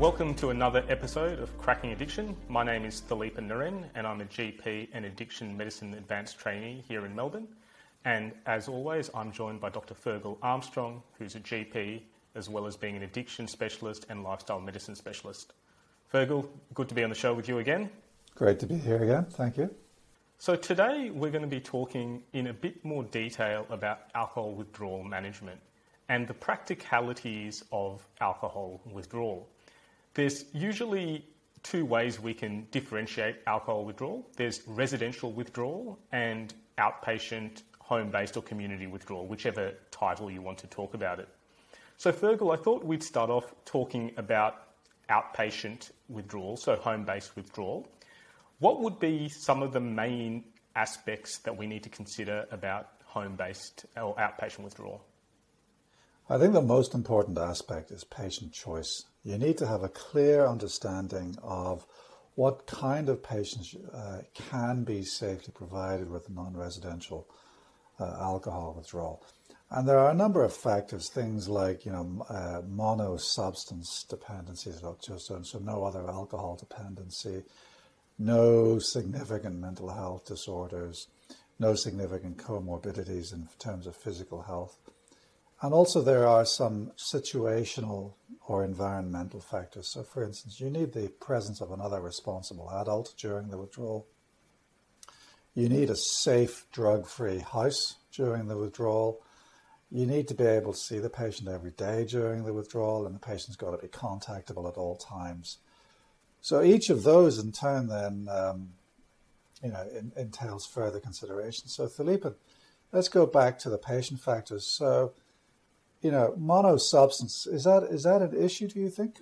Welcome to another episode of Cracking Addiction. My name is Thalipa Naren, and I'm a GP and addiction medicine advanced trainee here in Melbourne. And as always, I'm joined by Dr. Fergal Armstrong, who's a GP, as well as being an addiction specialist and lifestyle medicine specialist. Fergal, good to be on the show with you again. Great to be here again. Thank you. So, today we're going to be talking in a bit more detail about alcohol withdrawal management and the practicalities of alcohol withdrawal. There's usually two ways we can differentiate alcohol withdrawal there's residential withdrawal and outpatient, home based, or community withdrawal, whichever title you want to talk about it. So, Fergal, I thought we'd start off talking about outpatient withdrawal, so home based withdrawal. What would be some of the main aspects that we need to consider about home based or outpatient withdrawal? I think the most important aspect is patient choice. You need to have a clear understanding of what kind of patients uh, can be safely provided with non residential uh, alcohol withdrawal. And there are a number of factors, things like you know uh, mono substance dependencies, so, so no other alcohol dependency, no significant mental health disorders, no significant comorbidities in terms of physical health. And also, there are some situational or environmental factors. So, for instance, you need the presence of another responsible adult during the withdrawal. You need a safe, drug free house during the withdrawal. You need to be able to see the patient every day during the withdrawal, and the patient's got to be contactable at all times. So, each of those in turn then um, you know, in, entails further consideration. So, Philippe, let's go back to the patient factors. So, you know, monosubstance is that is that an issue? Do you think?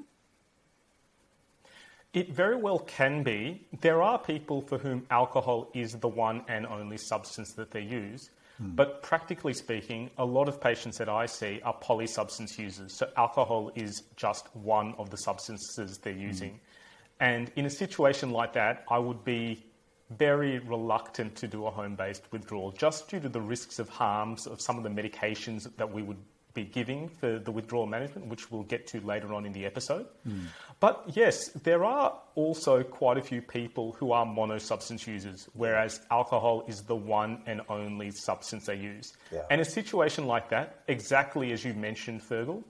It very well can be. There are people for whom alcohol is the one and only substance that they use. Hmm. But practically speaking, a lot of patients that I see are polysubstance users. So alcohol is just one of the substances they're hmm. using. And in a situation like that, I would be very reluctant to do a home based withdrawal just due to the risks of harms of some of the medications that we would be giving for the withdrawal management, which we'll get to later on in the episode. Mm. But yes, there are also quite a few people who are mono substance users, whereas alcohol is the one and only substance they use. Yeah. And a situation like that, exactly as you mentioned, Fergal,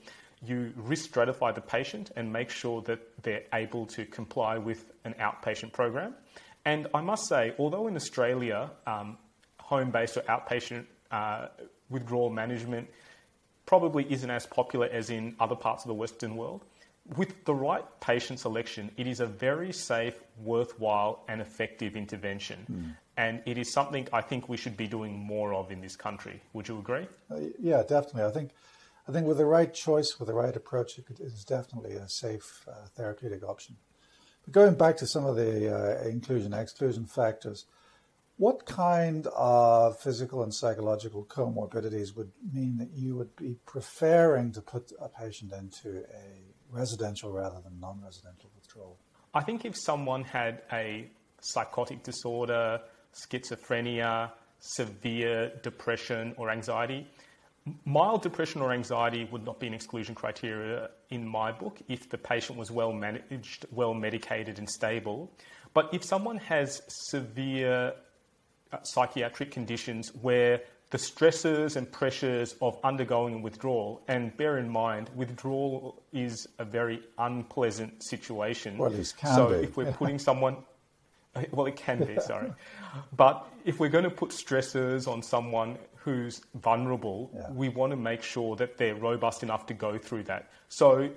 you risk stratify the patient and make sure that they're able to comply with an outpatient program. And I must say, although in Australia, um, home based or outpatient uh, withdrawal management probably isn't as popular as in other parts of the Western world. With the right patient selection, it is a very safe, worthwhile, and effective intervention. Mm. And it is something I think we should be doing more of in this country. Would you agree? Uh, yeah, definitely. I think, I think with the right choice, with the right approach, it, is definitely a safe uh, therapeutic option. But going back to some of the uh, inclusion exclusion factors, what kind of physical and psychological comorbidities would mean that you would be preferring to put a patient into a residential rather than non residential withdrawal? I think if someone had a psychotic disorder, schizophrenia, severe depression or anxiety, mild depression or anxiety would not be an exclusion criteria in my book if the patient was well managed, well medicated, and stable. But if someone has severe Uh, psychiatric conditions where the stresses and pressures of undergoing withdrawal, and bear in mind, withdrawal is a very unpleasant situation. Well, it can so be. if we're putting someone, well, it can be, sorry. But if we're going to put stresses on someone who's vulnerable, yeah. we want to make sure that they're robust enough to go through that. So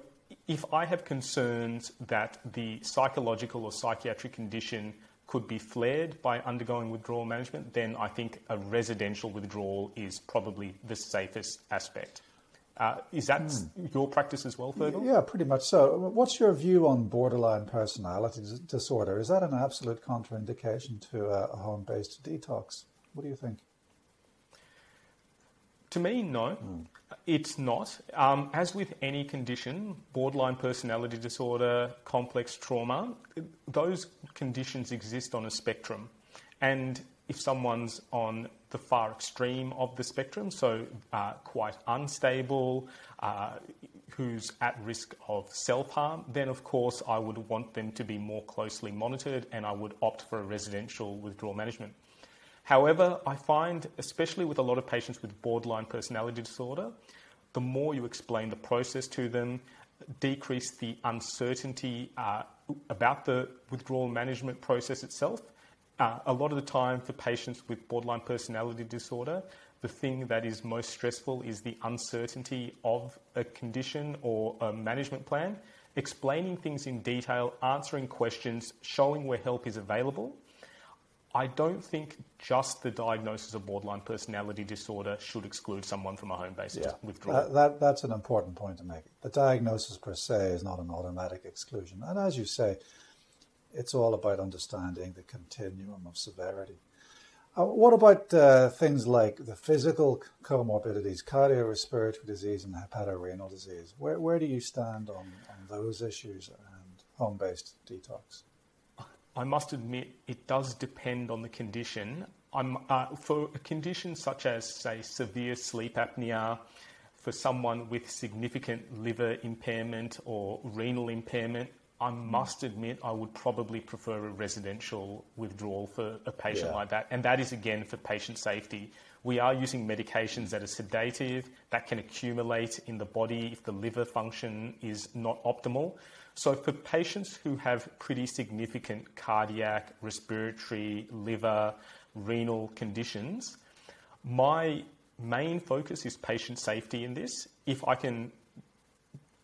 if I have concerns that the psychological or psychiatric condition could be flared by undergoing withdrawal management, then I think a residential withdrawal is probably the safest aspect. Uh, is that mm. your practice as well, Fergal? Yeah, pretty much so. What's your view on borderline personality disorder? Is that an absolute contraindication to a home based detox? What do you think? To me, no. Mm. It's not. Um, as with any condition, borderline personality disorder, complex trauma, those conditions exist on a spectrum. And if someone's on the far extreme of the spectrum, so uh, quite unstable, uh, who's at risk of self harm, then of course I would want them to be more closely monitored and I would opt for a residential withdrawal management. However, I find, especially with a lot of patients with borderline personality disorder, the more you explain the process to them, decrease the uncertainty uh, about the withdrawal management process itself. Uh, a lot of the time, for patients with borderline personality disorder, the thing that is most stressful is the uncertainty of a condition or a management plan. Explaining things in detail, answering questions, showing where help is available. I don't think just the diagnosis of borderline personality disorder should exclude someone from a home based yeah, withdrawal. That, that, that's an important point to make. The diagnosis per se is not an automatic exclusion. And as you say, it's all about understanding the continuum of severity. Uh, what about uh, things like the physical comorbidities, cardiorespiratory disease and hepatorenal disease? Where, where do you stand on, on those issues and home based detox? I must admit, it does depend on the condition. Uh, for a condition such as, say, severe sleep apnea, for someone with significant liver impairment or renal impairment, I must admit I would probably prefer a residential withdrawal for a patient yeah. like that. And that is again for patient safety. We are using medications that are sedative, that can accumulate in the body if the liver function is not optimal. So, for patients who have pretty significant cardiac, respiratory, liver, renal conditions, my main focus is patient safety in this. If I can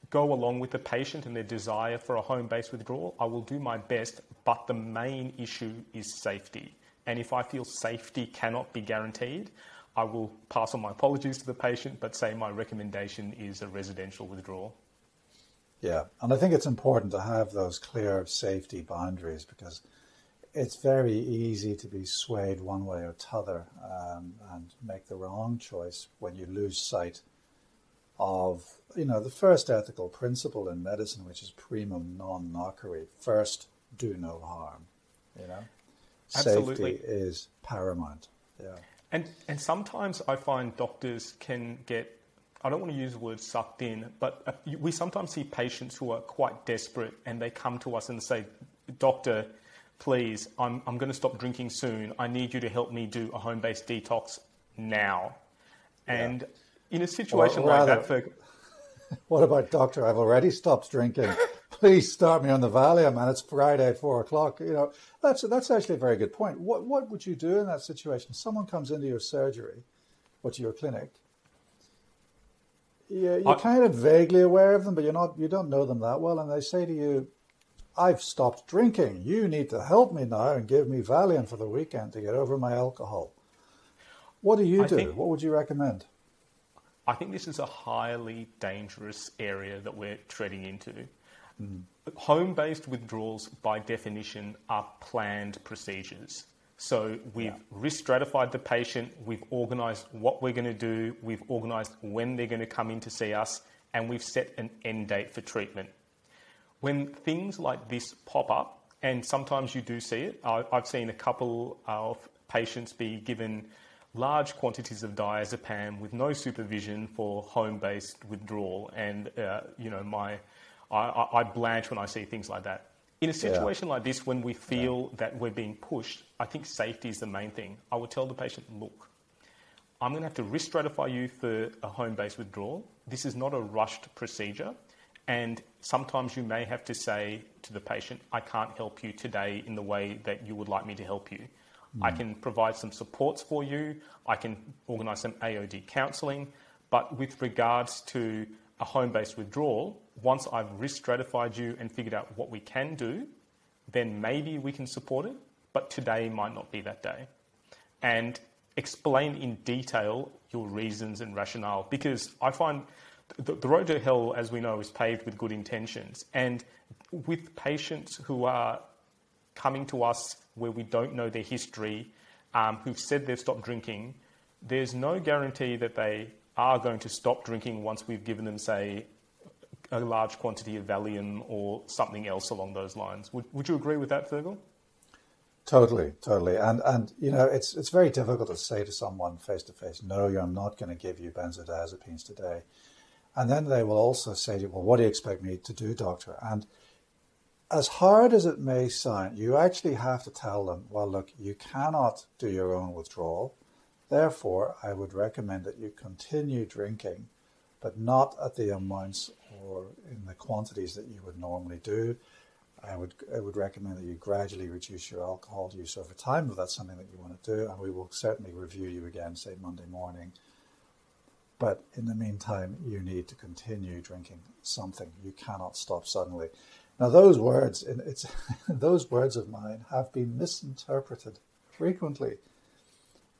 go along with the patient and their desire for a home based withdrawal, I will do my best, but the main issue is safety. And if I feel safety cannot be guaranteed, I will pass on my apologies to the patient, but say my recommendation is a residential withdrawal. Yeah, and I think it's important to have those clear safety boundaries because it's very easy to be swayed one way or t'other um, and make the wrong choice when you lose sight of you know the first ethical principle in medicine, which is primum non nocere. First, do no harm. You know, Absolutely. safety is paramount. Yeah. And and sometimes I find doctors can get I don't want to use the word sucked in, but uh, we sometimes see patients who are quite desperate and they come to us and say, Doctor, please, I'm, I'm going to stop drinking soon. I need you to help me do a home based detox now. And yeah. in a situation like that, for, what about doctor? I've already stopped drinking. Please start me on the Valium, and it's Friday at four o'clock. You know, that's that's actually a very good point. What what would you do in that situation? Someone comes into your surgery, or to your clinic. Yeah, you're I, kind of vaguely aware of them, but you're not. You don't know them that well, and they say to you, "I've stopped drinking. You need to help me now and give me Valium for the weekend to get over my alcohol." What do you I do? Think, what would you recommend? I think this is a highly dangerous area that we're treading into. Mm. Home based withdrawals, by definition, are planned procedures. So we've yeah. risk stratified the patient, we've organised what we're going to do, we've organised when they're going to come in to see us, and we've set an end date for treatment. When things like this pop up, and sometimes you do see it, I've seen a couple of patients be given large quantities of diazepam with no supervision for home-based withdrawal, and uh, you know my I, I, blanch when I see things like that. In a situation yeah. like this, when we feel yeah. that we're being pushed, I think safety is the main thing. I would tell the patient, look, I'm going to have to risk stratify you for a home-based withdrawal. This is not a rushed procedure. And sometimes you may have to say to the patient, I can't help you today in the way that you would like me to help you. Mm. I can provide some supports for you. I can organise some AOD counselling. But with regards to a home based withdrawal, once I've risk stratified you and figured out what we can do, then maybe we can support it. But today might not be that day. And explain in detail your reasons and rationale because I find the, the road to hell, as we know, is paved with good intentions. And with patients who are coming to us where we don't know their history, um, who've said they've stopped drinking, there's no guarantee that they are going to stop drinking once we've given them, say, a large quantity of Valium or something else along those lines. Would, would you agree with that, Fergal? Totally, totally. And and you know, it's it's very difficult to say to someone face to face, no, I'm not going to give you benzodiazepines today. And then they will also say to you, well, what do you expect me to do, doctor? And as hard as it may sound, you actually have to tell them, well, look, you cannot do your own withdrawal. Therefore, I would recommend that you continue drinking, but not at the amounts or in the quantities that you would normally do. I would I would recommend that you gradually reduce your alcohol use over time if that's something that you want to do, and we will certainly review you again, say Monday morning. But in the meantime, you need to continue drinking something. You cannot stop suddenly. Now, those words, it's those words of mine have been misinterpreted frequently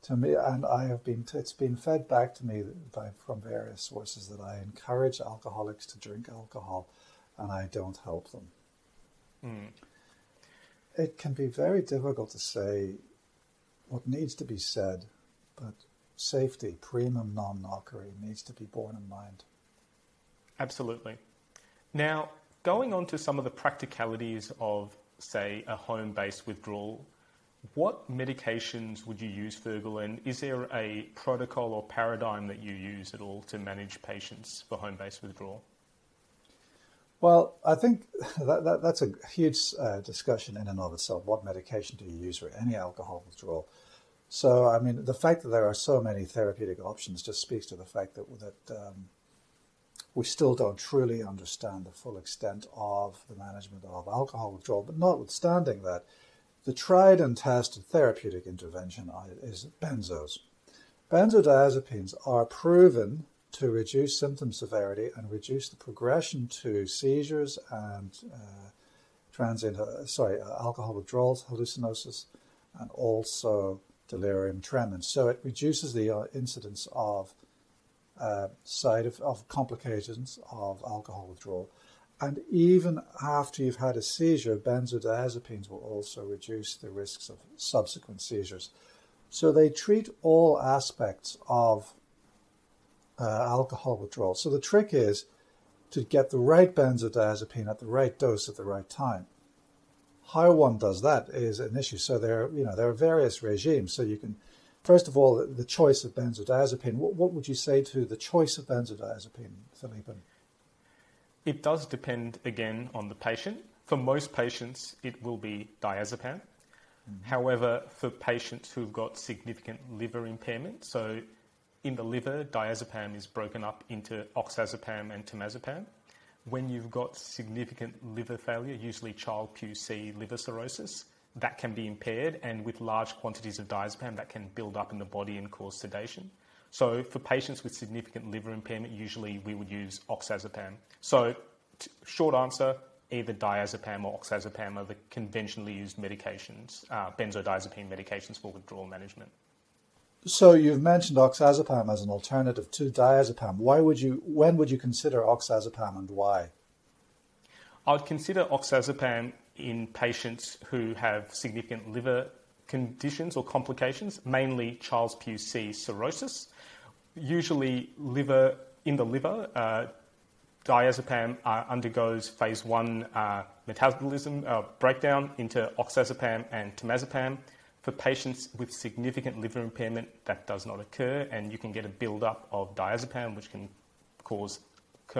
to me, and I have been it's been fed back to me by, from various sources that I encourage alcoholics to drink alcohol, and I don't help them. Mm. It can be very difficult to say what needs to be said, but safety, primum non nocere, needs to be borne in mind. Absolutely. Now, going on to some of the practicalities of, say, a home based withdrawal, what medications would you use, Fergal? And is there a protocol or paradigm that you use at all to manage patients for home based withdrawal? Well, I think that, that that's a huge uh, discussion in and of itself. What medication do you use for any alcohol withdrawal? So, I mean, the fact that there are so many therapeutic options just speaks to the fact that that um, we still don't truly understand the full extent of the management of alcohol withdrawal. But notwithstanding that, the tried and tested therapeutic intervention is benzos. Benzodiazepines are proven to reduce symptom severity and reduce the progression to seizures and uh, transient, uh, sorry, uh, alcohol withdrawals, hallucinosis, and also delirium tremens. So it reduces the uh, incidence of uh, side of, of complications of alcohol withdrawal. And even after you've had a seizure, benzodiazepines will also reduce the risks of subsequent seizures. So they treat all aspects of uh, alcohol withdrawal. So the trick is to get the right benzodiazepine at the right dose at the right time. How one does that is an issue. So there, you know, there are various regimes. So you can, first of all, the, choice of benzodiazepine. What, what, would you say to the choice of benzodiazepine, Philippe? It does depend again on the patient. For most patients, it will be diazepam. Mm-hmm. However, for patients who've got significant liver impairment, so in the liver, diazepam is broken up into oxazepam and temazepam. When you've got significant liver failure, usually Child-Pugh C liver cirrhosis, that can be impaired, and with large quantities of diazepam, that can build up in the body and cause sedation. So, for patients with significant liver impairment, usually we would use oxazepam. So, t- short answer either diazepam or oxazepam are the conventionally used medications, uh, benzodiazepine medications for withdrawal management. So you've mentioned oxazepam as an alternative to diazepam. Why would you? When would you consider oxazepam, and why? I would consider oxazepam in patients who have significant liver conditions or complications, mainly Child's Pugh C cirrhosis. Usually, liver in the liver, uh, diazepam uh, undergoes phase one uh, metabolism uh, breakdown into oxazepam and temazepam. For patients with significant liver impairment, that does not occur, and you can get a build-up of diazepam, which can cause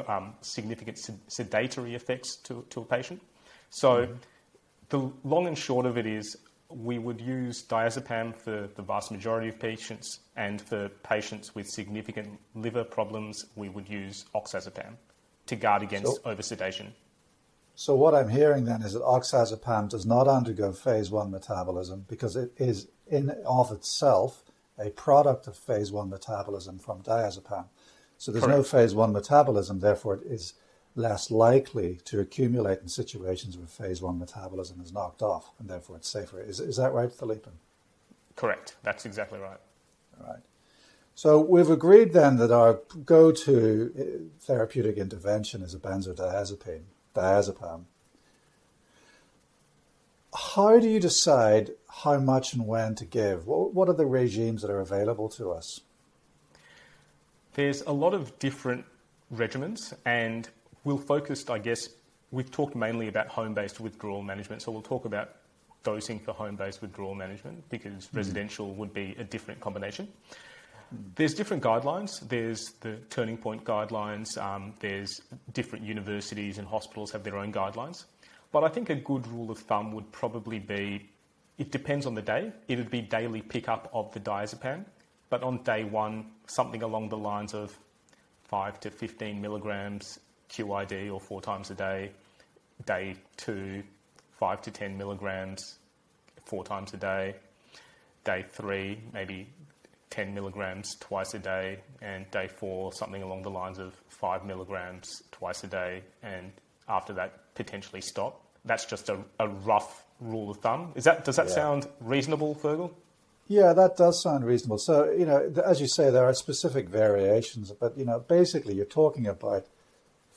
um, significant sedatory effects to, to a patient. So, mm-hmm. the long and short of it is, we would use diazepam for the vast majority of patients, and for patients with significant liver problems, we would use oxazepam to guard against so, oversedation. So what I'm hearing then is that oxazepam does not undergo phase one metabolism because it is in of itself a product of phase one metabolism from diazepam. So there's Correct. no phase one metabolism, therefore it is less likely to accumulate in situations where phase one metabolism is knocked off, and therefore it's safer. Is, is that right, Philippe? Correct. That's exactly right. All right. So we've agreed then that our go-to uh, therapeutic intervention is a benzodiazepine diazepam. How do you decide how much and when to give? What are the regimes that are available to us? There's a lot of different regimens, and we'll focus, I guess, we've talked mainly about home based withdrawal management, so we'll talk about dosing for home based withdrawal management because mm. residential would be a different combination. There's different guidelines. There's the Turning Point guidelines. Um, there's different universities and hospitals have their own guidelines. But I think a good rule of thumb would probably be it depends on the day. It would be daily pickup of the diazepam, but on day one, something along the lines of 5 to 15 milligrams QID or four times a day. Day two, 5 to 10 milligrams four times a day. Day three, maybe 10 milligrams twice a day. And day four, something along the lines of 5 milligrams twice a day. And after that, potentially stop. That's just a, a rough rule of thumb. Is that does that yeah. sound reasonable, Fergal? Yeah, that does sound reasonable. So you know, as you say, there are specific variations, but you know, basically, you're talking about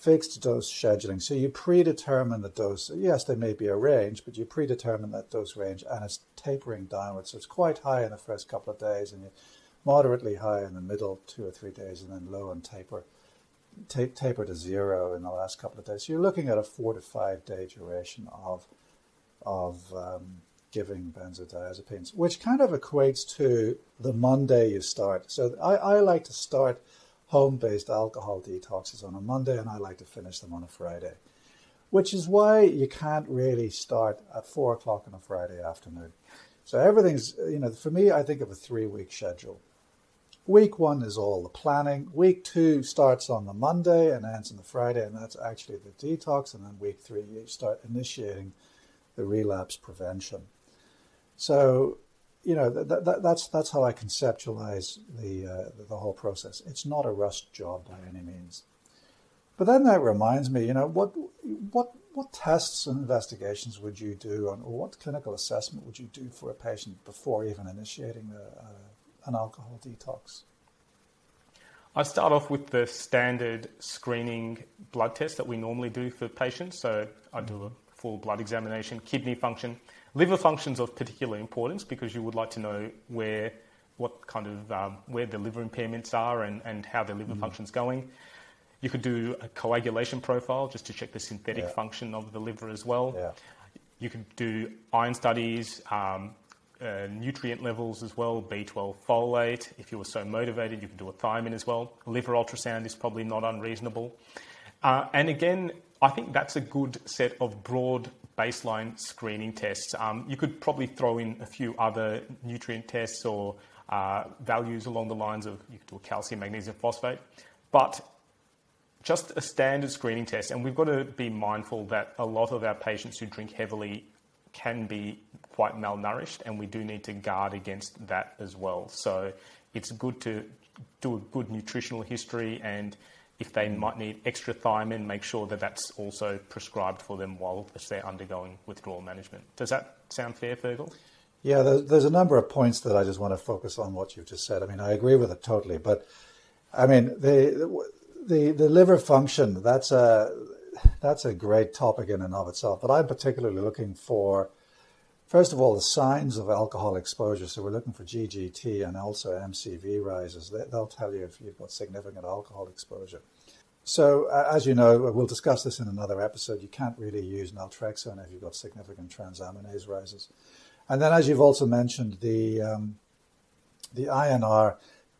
fixed dose scheduling. So you predetermine the dose. Yes, there may be a range, but you predetermine that dose range, and it's tapering downwards. So it's quite high in the first couple of days, and moderately high in the middle two or three days, and then low and taper taper to zero in the last couple of days. So you're looking at a four to five day duration of of um, giving benzodiazepines, which kind of equates to the Monday you start. So I, I like to start home-based alcohol detoxes on a Monday, and I like to finish them on a Friday, which is why you can't really start at four o'clock on a Friday afternoon. So everything's, you know, for me, I think of a three-week schedule. Week one is all the planning. Week two starts on the Monday and ends on the Friday, and that's actually the detox. And then week three, you start initiating the relapse prevention. So, you know, that, that, that's that's how I conceptualize the uh, the whole process. It's not a rushed job by any means. But then that reminds me, you know, what what what tests and investigations would you do, on, or what clinical assessment would you do for a patient before even initiating an alcohol detox? I start off with the standard screening blood test that we normally do for patients. So I do a full blood examination, kidney function, liver functions of particular importance because you would like to know where, what kind of um, where the liver impairments are and, and how the liver mm. function's going. You could do a coagulation profile just to check the synthetic yeah. function of the liver as well. Yeah. You could do iron studies, um, uh, nutrient levels as well, B12 folate. If you were so motivated, you could do a thiamine as well. Liver ultrasound is probably not unreasonable. Uh, and again, I think that's a good set of broad baseline screening tests. Um, you could probably throw in a few other nutrient tests or uh, values along the lines of you could do a calcium, magnesium, phosphate. But just a standard screening test, and we've got to be mindful that a lot of our patients who drink heavily can be quite malnourished, and we do need to guard against that as well. So it's good to do a good nutritional history, and if they might need extra thiamine, make sure that that's also prescribed for them while they're undergoing withdrawal management. Does that sound fair, Fergal? Yeah, there's a number of points that I just want to focus on what you've just said. I mean, I agree with it totally, but I mean, the the the liver function that's a that's a great topic in and of itself. But I'm particularly looking for First of all, the signs of alcohol exposure. So we're looking for GGT and also MCV rises. They'll tell you if you've got significant alcohol exposure. So, uh, as you know, we'll discuss this in another episode. You can't really use naltrexone if you've got significant transaminase rises. And then, as you've also mentioned, the um, the INR.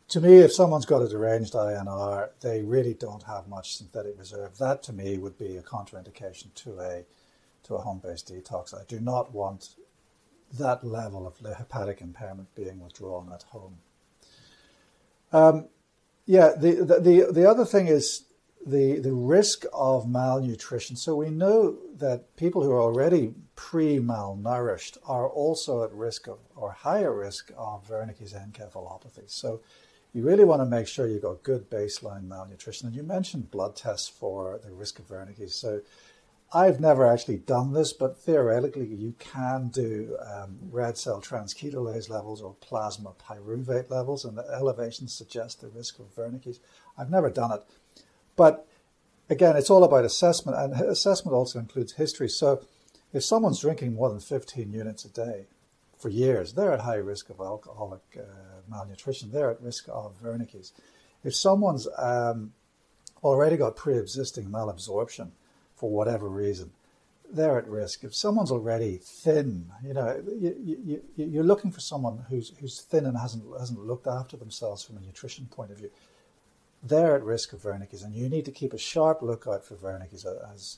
To me, if someone's got a deranged INR, they really don't have much synthetic reserve. That, to me, would be a contraindication to a to a home-based detox. I do not want that level of hepatic impairment being withdrawn at home. Um, yeah, the, the, the other thing is the, the risk of malnutrition. So we know that people who are already pre malnourished are also at risk of, or higher risk of Wernicke's encephalopathy. So you really want to make sure you've got good baseline malnutrition. And you mentioned blood tests for the risk of Wernicke's. So I've never actually done this, but theoretically, you can do um, red cell transketolase levels or plasma pyruvate levels, and the elevations suggest the risk of Wernicke's. I've never done it, but again, it's all about assessment, and assessment also includes history. So, if someone's drinking more than 15 units a day for years, they're at high risk of alcoholic uh, malnutrition. They're at risk of Wernicke's. If someone's um, already got pre-existing malabsorption, for whatever reason, they're at risk. If someone's already thin, you know, you, you, you're looking for someone who's who's thin and hasn't hasn't looked after themselves from a nutrition point of view. They're at risk of Wernicke's, and you need to keep a sharp lookout for Wernicke's uh, as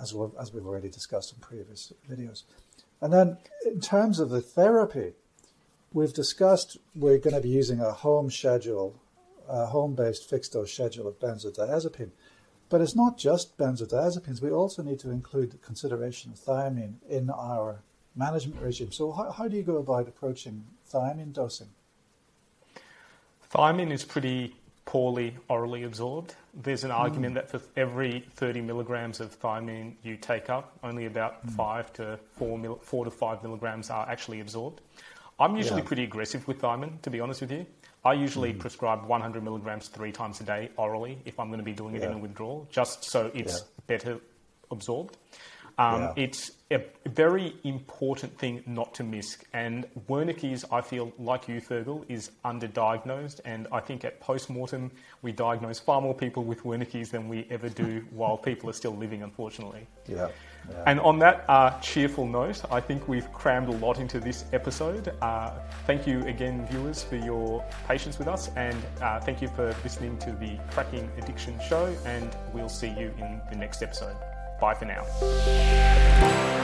as we've, as we've already discussed in previous videos. And then, in terms of the therapy, we've discussed we're going to be using a home schedule, a home-based fixed dose schedule of benzodiazepine. But it's not just benzodiazepines. We also need to include the consideration of thiamine in our management regime. So, how, how do you go about approaching thiamine dosing? Thiamine is pretty poorly orally absorbed. There's an argument mm. that for every 30 milligrams of thiamine you take up, only about mm. five to four, mil, four to five milligrams are actually absorbed. I'm usually yeah. pretty aggressive with thiamine, to be honest with you. I usually mm. prescribe 100 milligrams three times a day orally if I'm going to be doing it yeah. in a withdrawal, just so it's yeah. better absorbed. Um, yeah. It's a very important thing not to miss. And Wernicke's, I feel, like you, Fergal, is underdiagnosed. And I think at post mortem, we diagnose far more people with Wernicke's than we ever do while people are still living, unfortunately. Yeah. yeah. And on that uh, cheerful note, I think we've crammed a lot into this episode. Uh, thank you again, viewers, for your patience with us. And uh, thank you for listening to the Cracking Addiction Show. And we'll see you in the next episode. Bye for now.